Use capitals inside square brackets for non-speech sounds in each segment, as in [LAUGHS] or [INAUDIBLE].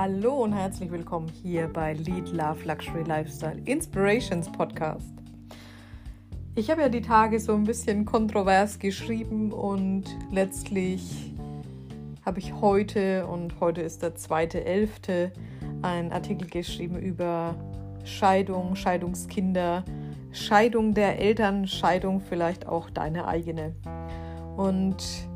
Hallo und herzlich willkommen hier bei Lead Love Luxury Lifestyle Inspirations Podcast. Ich habe ja die Tage so ein bisschen kontrovers geschrieben und letztlich habe ich heute, und heute ist der 2.11., einen Artikel geschrieben über Scheidung, Scheidungskinder, Scheidung der Eltern, Scheidung vielleicht auch deine eigene. Und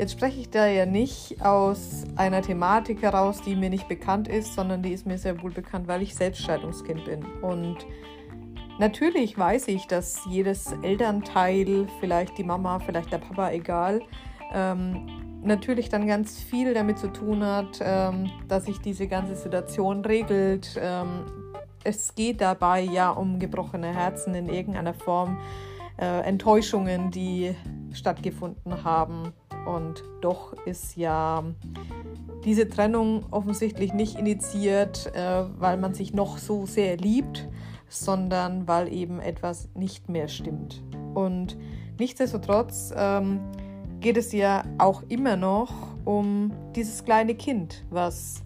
Jetzt spreche ich da ja nicht aus einer Thematik heraus, die mir nicht bekannt ist, sondern die ist mir sehr wohl bekannt, weil ich selbst Scheidungskind bin. Und natürlich weiß ich, dass jedes Elternteil, vielleicht die Mama, vielleicht der Papa, egal, ähm, natürlich dann ganz viel damit zu tun hat, ähm, dass sich diese ganze Situation regelt. Ähm, es geht dabei ja um gebrochene Herzen in irgendeiner Form, äh, Enttäuschungen, die stattgefunden haben. Und doch ist ja diese Trennung offensichtlich nicht initiiert, äh, weil man sich noch so sehr liebt, sondern weil eben etwas nicht mehr stimmt. Und nichtsdestotrotz ähm, geht es ja auch immer noch um dieses kleine Kind, was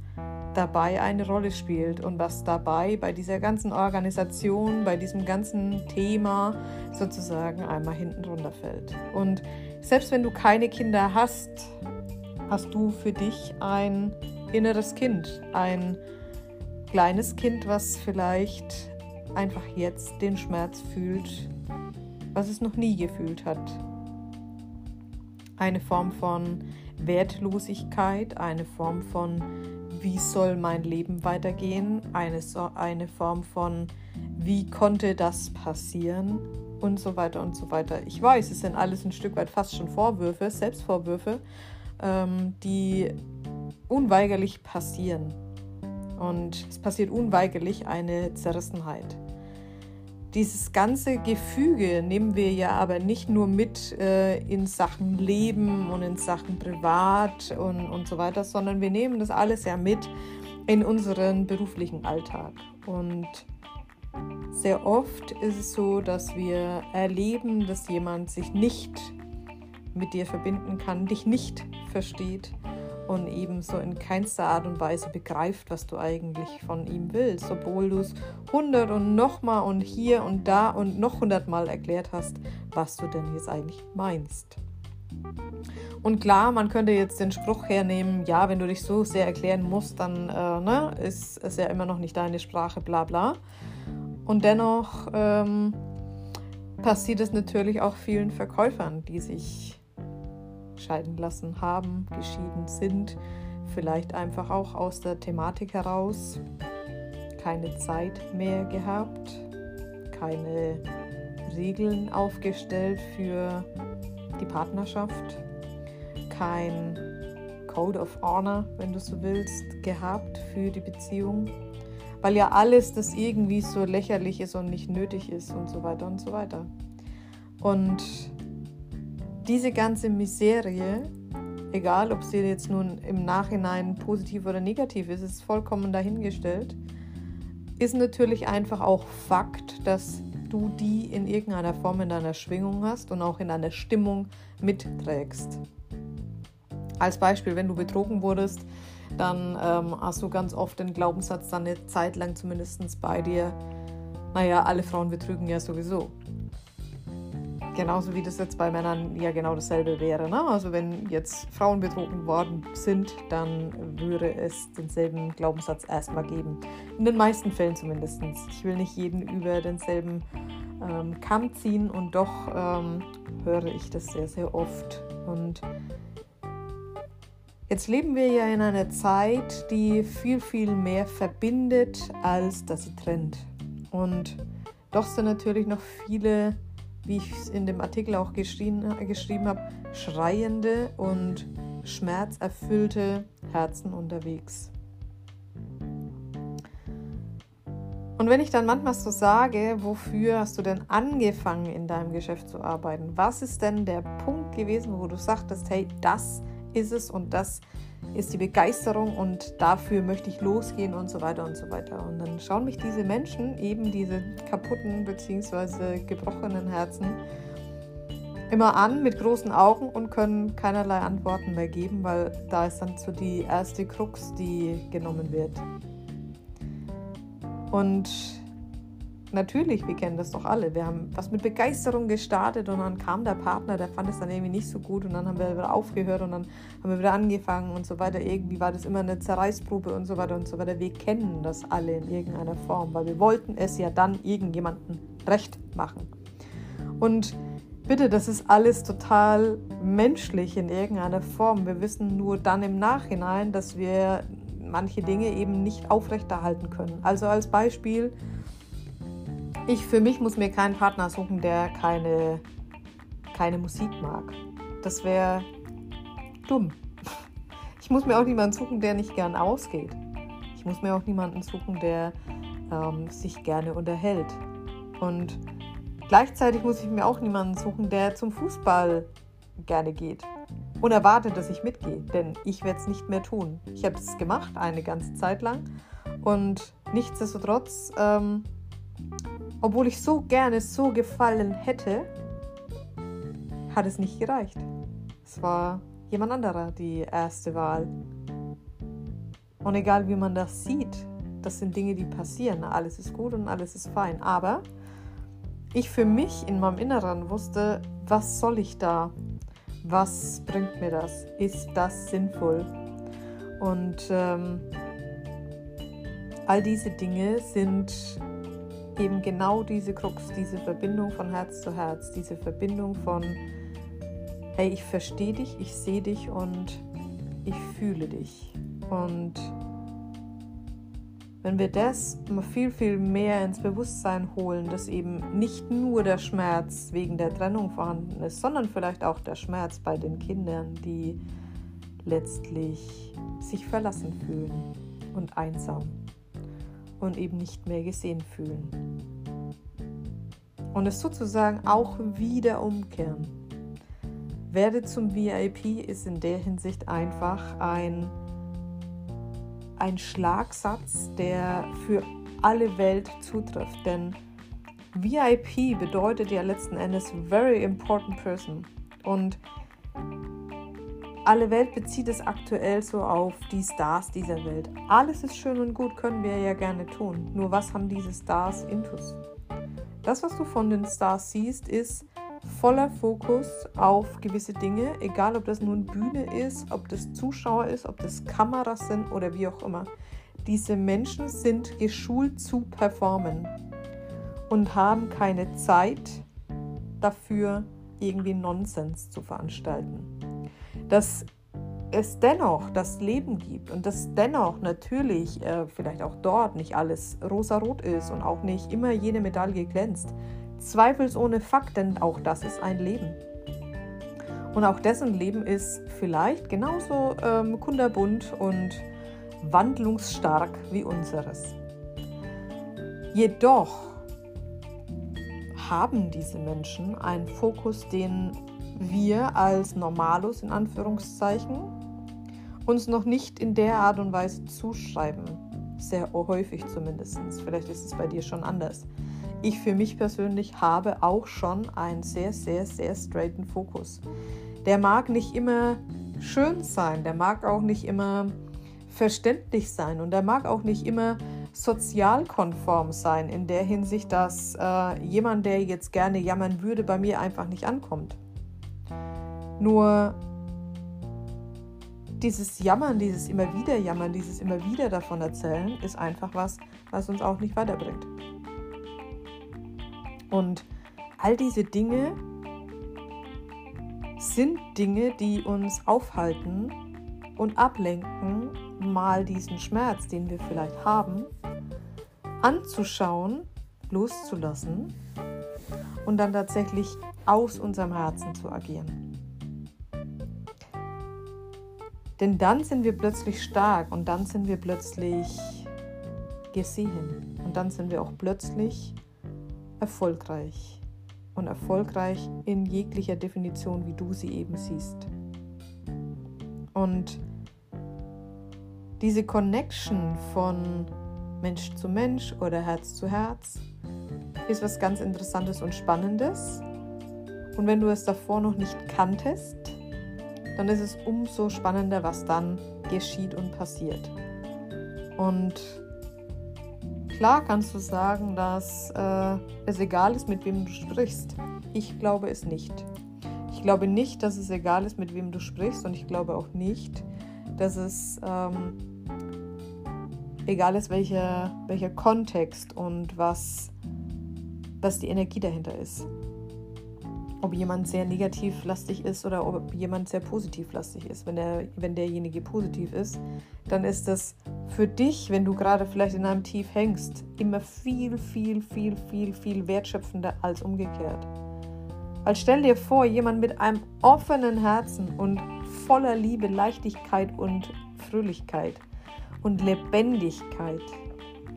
dabei eine Rolle spielt und was dabei bei dieser ganzen Organisation, bei diesem ganzen Thema sozusagen einmal hinten runterfällt. Und selbst wenn du keine Kinder hast, hast du für dich ein inneres Kind, ein kleines Kind, was vielleicht einfach jetzt den Schmerz fühlt, was es noch nie gefühlt hat. Eine Form von Wertlosigkeit, eine Form von wie soll mein Leben weitergehen, eine, eine Form von wie konnte das passieren und so weiter und so weiter. Ich weiß, es sind alles ein Stück weit fast schon Vorwürfe, Selbstvorwürfe, ähm, die unweigerlich passieren. Und es passiert unweigerlich eine Zerrissenheit. Dieses ganze Gefüge nehmen wir ja aber nicht nur mit äh, in Sachen Leben und in Sachen Privat und, und so weiter, sondern wir nehmen das alles ja mit in unseren beruflichen Alltag. Und sehr oft ist es so, dass wir erleben, dass jemand sich nicht mit dir verbinden kann, dich nicht versteht und ebenso in keinster Art und Weise begreift, was du eigentlich von ihm willst, obwohl du es hundert und nochmal und hier und da und noch hundertmal erklärt hast, was du denn jetzt eigentlich meinst. Und klar, man könnte jetzt den Spruch hernehmen, ja, wenn du dich so sehr erklären musst, dann äh, ne, ist es ja immer noch nicht deine Sprache, bla bla. Und dennoch ähm, passiert es natürlich auch vielen Verkäufern, die sich scheiden lassen haben, geschieden sind, vielleicht einfach auch aus der Thematik heraus. Keine Zeit mehr gehabt, keine Regeln aufgestellt für die Partnerschaft, kein Code of Honor, wenn du so willst, gehabt für die Beziehung weil ja alles das irgendwie so lächerlich ist und nicht nötig ist und so weiter und so weiter. Und diese ganze Miserie, egal ob sie jetzt nun im Nachhinein positiv oder negativ ist, ist vollkommen dahingestellt, ist natürlich einfach auch Fakt, dass du die in irgendeiner Form in deiner Schwingung hast und auch in deiner Stimmung mitträgst. Als Beispiel, wenn du betrogen wurdest, dann ähm, hast du ganz oft den Glaubenssatz dann eine Zeit lang zumindest bei dir, naja, alle Frauen betrügen ja sowieso. Genauso wie das jetzt bei Männern ja genau dasselbe wäre. Ne? Also wenn jetzt Frauen betrogen worden sind, dann würde es denselben Glaubenssatz erstmal geben. In den meisten Fällen zumindest. Ich will nicht jeden über denselben ähm, Kamm ziehen und doch ähm, höre ich das sehr, sehr oft. Und Jetzt leben wir ja in einer Zeit, die viel, viel mehr verbindet, als dass sie trennt. Und doch sind natürlich noch viele, wie ich es in dem Artikel auch geschrieben, geschrieben habe, schreiende und schmerzerfüllte Herzen unterwegs. Und wenn ich dann manchmal so sage, wofür hast du denn angefangen in deinem Geschäft zu arbeiten? Was ist denn der Punkt gewesen, wo du sagtest, hey, das ist ist es und das ist die Begeisterung und dafür möchte ich losgehen und so weiter und so weiter. Und dann schauen mich diese Menschen, eben diese kaputten bzw. gebrochenen Herzen, immer an mit großen Augen und können keinerlei Antworten mehr geben, weil da ist dann so die erste Krux, die genommen wird. Und natürlich, wir kennen das doch alle. Wir haben was mit Begeisterung gestartet und dann kam der Partner, der fand es dann irgendwie nicht so gut und dann haben wir wieder aufgehört und dann haben wir wieder angefangen und so weiter. Irgendwie war das immer eine Zerreißprobe und so weiter und so weiter. Wir kennen das alle in irgendeiner Form, weil wir wollten es ja dann irgendjemandem recht machen. Und bitte, das ist alles total menschlich in irgendeiner Form. Wir wissen nur dann im Nachhinein, dass wir manche Dinge eben nicht aufrechterhalten können. Also als Beispiel, ich für mich muss mir keinen Partner suchen, der keine, keine Musik mag. Das wäre dumm. Ich muss mir auch niemanden suchen, der nicht gern ausgeht. Ich muss mir auch niemanden suchen, der ähm, sich gerne unterhält. Und gleichzeitig muss ich mir auch niemanden suchen, der zum Fußball gerne geht und erwartet, dass ich mitgehe. Denn ich werde es nicht mehr tun. Ich habe es gemacht eine ganze Zeit lang und nichtsdestotrotz ähm, obwohl ich so gerne so gefallen hätte, hat es nicht gereicht. Es war jemand anderer die erste Wahl. Und egal wie man das sieht, das sind Dinge, die passieren. Alles ist gut und alles ist fein. Aber ich für mich in meinem Inneren wusste, was soll ich da? Was bringt mir das? Ist das sinnvoll? Und ähm, all diese Dinge sind eben genau diese Krux, diese Verbindung von Herz zu Herz, diese Verbindung von, hey, ich verstehe dich, ich sehe dich und ich fühle dich. Und wenn wir das viel, viel mehr ins Bewusstsein holen, dass eben nicht nur der Schmerz wegen der Trennung vorhanden ist, sondern vielleicht auch der Schmerz bei den Kindern, die letztlich sich verlassen fühlen und einsam und eben nicht mehr gesehen fühlen. Und es sozusagen auch wieder umkehren. Werde zum VIP ist in der Hinsicht einfach ein, ein Schlagsatz, der für alle Welt zutrifft. Denn VIP bedeutet ja letzten Endes Very Important Person. Und alle Welt bezieht es aktuell so auf die Stars dieser Welt. Alles ist schön und gut, können wir ja gerne tun. Nur was haben diese Stars intus? Das, was du von den Stars siehst, ist voller Fokus auf gewisse Dinge, egal ob das nun Bühne ist, ob das Zuschauer ist, ob das Kameras sind oder wie auch immer. Diese Menschen sind geschult zu performen und haben keine Zeit dafür, irgendwie Nonsens zu veranstalten dass es dennoch das Leben gibt und dass dennoch natürlich äh, vielleicht auch dort nicht alles rosarot ist und auch nicht immer jede Medaille glänzt. Zweifelsohne Fakt, denn auch das ist ein Leben. Und auch dessen Leben ist vielleicht genauso ähm, kunderbunt und wandlungsstark wie unseres. Jedoch haben diese Menschen einen Fokus, den wir als Normalos in Anführungszeichen uns noch nicht in der Art und Weise zuschreiben. Sehr häufig zumindest. Vielleicht ist es bei dir schon anders. Ich für mich persönlich habe auch schon einen sehr, sehr, sehr straighten Fokus. Der mag nicht immer schön sein, der mag auch nicht immer verständlich sein und der mag auch nicht immer sozialkonform sein, in der Hinsicht, dass äh, jemand, der jetzt gerne jammern würde, bei mir einfach nicht ankommt. Nur dieses Jammern, dieses immer wieder Jammern, dieses immer wieder davon erzählen, ist einfach was, was uns auch nicht weiterbringt. Und all diese Dinge sind Dinge, die uns aufhalten und ablenken, mal diesen Schmerz, den wir vielleicht haben, anzuschauen, loszulassen und dann tatsächlich aus unserem Herzen zu agieren. Denn dann sind wir plötzlich stark und dann sind wir plötzlich gesehen und dann sind wir auch plötzlich erfolgreich und erfolgreich in jeglicher Definition, wie du sie eben siehst. Und diese Connection von Mensch zu Mensch oder Herz zu Herz ist was ganz Interessantes und Spannendes. Und wenn du es davor noch nicht kanntest, dann ist es umso spannender, was dann geschieht und passiert. Und klar kannst du sagen, dass äh, es egal ist, mit wem du sprichst. Ich glaube es nicht. Ich glaube nicht, dass es egal ist, mit wem du sprichst und ich glaube auch nicht, dass es ähm, egal ist, welcher, welcher Kontext und was, was die Energie dahinter ist ob jemand sehr negativlastig ist oder ob jemand sehr positivlastig ist. Wenn, der, wenn derjenige positiv ist, dann ist das für dich, wenn du gerade vielleicht in einem Tief hängst, immer viel, viel, viel, viel, viel wertschöpfender als umgekehrt. Weil stell dir vor, jemand mit einem offenen Herzen und voller Liebe, Leichtigkeit und Fröhlichkeit und Lebendigkeit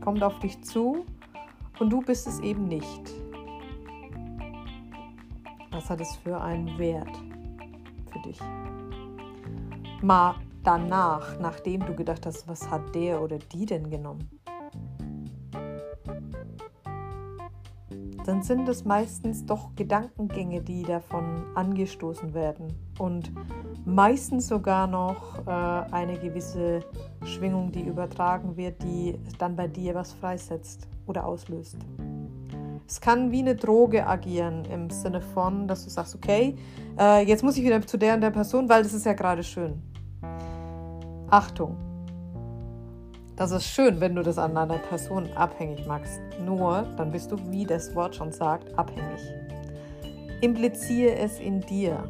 kommt auf dich zu und du bist es eben nicht. Was hat es für einen Wert für dich? Mal danach, nachdem du gedacht hast, was hat der oder die denn genommen? Dann sind es meistens doch Gedankengänge, die davon angestoßen werden und meistens sogar noch äh, eine gewisse Schwingung, die übertragen wird, die dann bei dir was freisetzt oder auslöst. Es kann wie eine Droge agieren im Sinne von, dass du sagst, okay, äh, jetzt muss ich wieder zu der und der Person, weil das ist ja gerade schön. Achtung, das ist schön, wenn du das an einer Person abhängig machst. Nur, dann bist du, wie das Wort schon sagt, abhängig. Impliziere es in dir.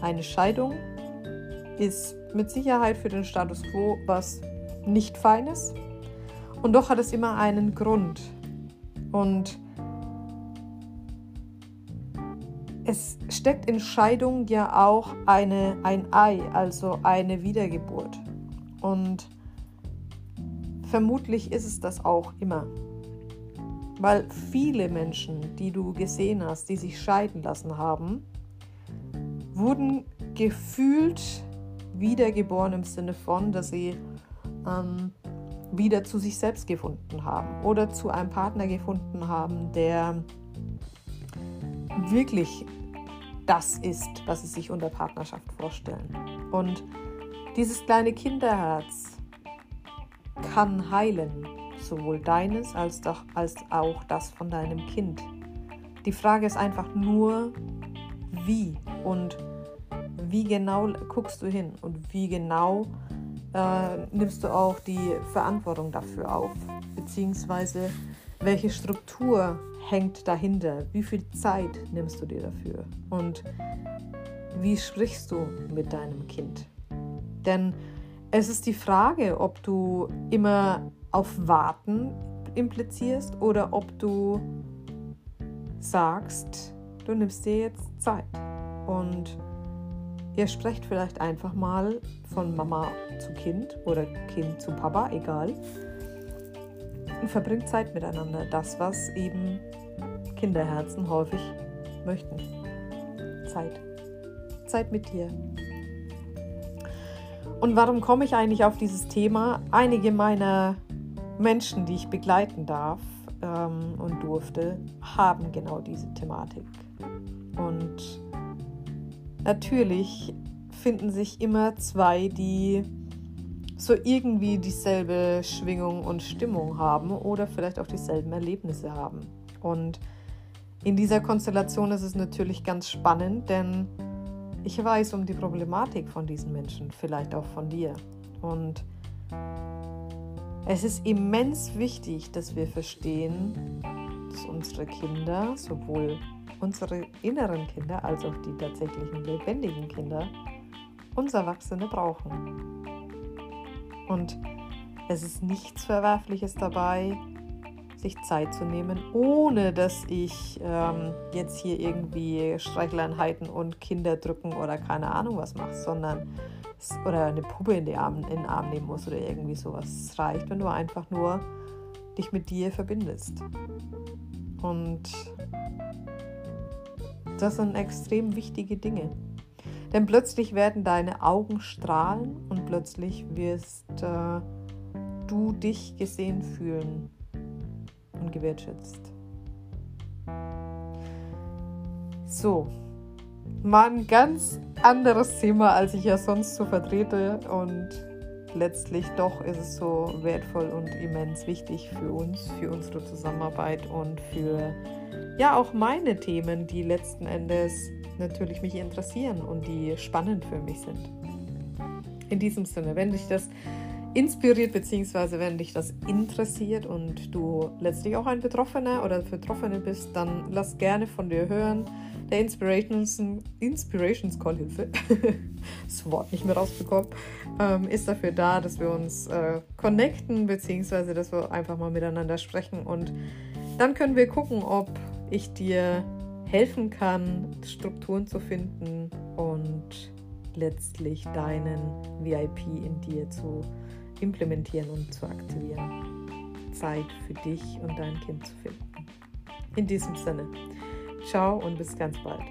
Eine Scheidung ist mit Sicherheit für den Status quo was nicht Feines. Und doch hat es immer einen Grund, und es steckt in Scheidung ja auch eine, ein Ei, also eine Wiedergeburt. Und vermutlich ist es das auch immer. Weil viele Menschen, die du gesehen hast, die sich scheiden lassen haben, wurden gefühlt wiedergeboren im Sinne von, dass sie ähm, wieder zu sich selbst gefunden haben oder zu einem Partner gefunden haben, der wirklich das ist, was sie sich unter Partnerschaft vorstellen. Und dieses kleine Kinderherz kann heilen, sowohl deines als, auch das von deinem Kind. Die Frage ist einfach nur, wie und wie genau guckst du hin und wie genau äh, nimmst du auch die Verantwortung dafür auf? Beziehungsweise welche Struktur hängt dahinter? Wie viel Zeit nimmst du dir dafür? Und wie sprichst du mit deinem Kind? Denn es ist die Frage, ob du immer auf Warten implizierst oder ob du sagst, du nimmst dir jetzt Zeit und Ihr sprecht vielleicht einfach mal von Mama zu Kind oder Kind zu Papa, egal. Und verbringt Zeit miteinander. Das, was eben Kinderherzen häufig möchten. Zeit. Zeit mit dir. Und warum komme ich eigentlich auf dieses Thema? Einige meiner Menschen, die ich begleiten darf ähm, und durfte, haben genau diese Thematik. Und Natürlich finden sich immer zwei, die so irgendwie dieselbe Schwingung und Stimmung haben oder vielleicht auch dieselben Erlebnisse haben. Und in dieser Konstellation ist es natürlich ganz spannend, denn ich weiß um die Problematik von diesen Menschen, vielleicht auch von dir. Und es ist immens wichtig, dass wir verstehen, dass unsere Kinder sowohl unsere inneren Kinder als auch die tatsächlichen lebendigen Kinder uns Erwachsene brauchen. Und es ist nichts Verwerfliches dabei, sich Zeit zu nehmen, ohne dass ich ähm, jetzt hier irgendwie Streicheleinheiten und Kinder drücken oder keine Ahnung was mache, sondern oder eine Puppe in, Arm, in den Arm nehmen muss oder irgendwie sowas. Es reicht, wenn du einfach nur dich mit dir verbindest. Und das sind extrem wichtige Dinge. Denn plötzlich werden deine Augen strahlen und plötzlich wirst äh, du dich gesehen fühlen und gewertschätzt. So, mal ein ganz anderes Thema, als ich ja sonst so vertrete und letztlich doch ist es so wertvoll und immens wichtig für uns, für unsere Zusammenarbeit und für ja auch meine Themen, die letzten Endes natürlich mich interessieren und die spannend für mich sind. In diesem Sinne, wenn dich das inspiriert, beziehungsweise wenn dich das interessiert und du letztlich auch ein Betroffener oder Betroffene bist, dann lass gerne von dir hören. Der Inspirations, Inspirations Call Hilfe, [LAUGHS] das Wort nicht mehr rausbekommen, ähm, ist dafür da, dass wir uns äh, connecten, beziehungsweise dass wir einfach mal miteinander sprechen und dann können wir gucken, ob ich dir helfen kann, Strukturen zu finden und letztlich deinen VIP in dir zu implementieren und zu aktivieren. Zeit für dich und dein Kind zu finden. In diesem Sinne, ciao und bis ganz bald.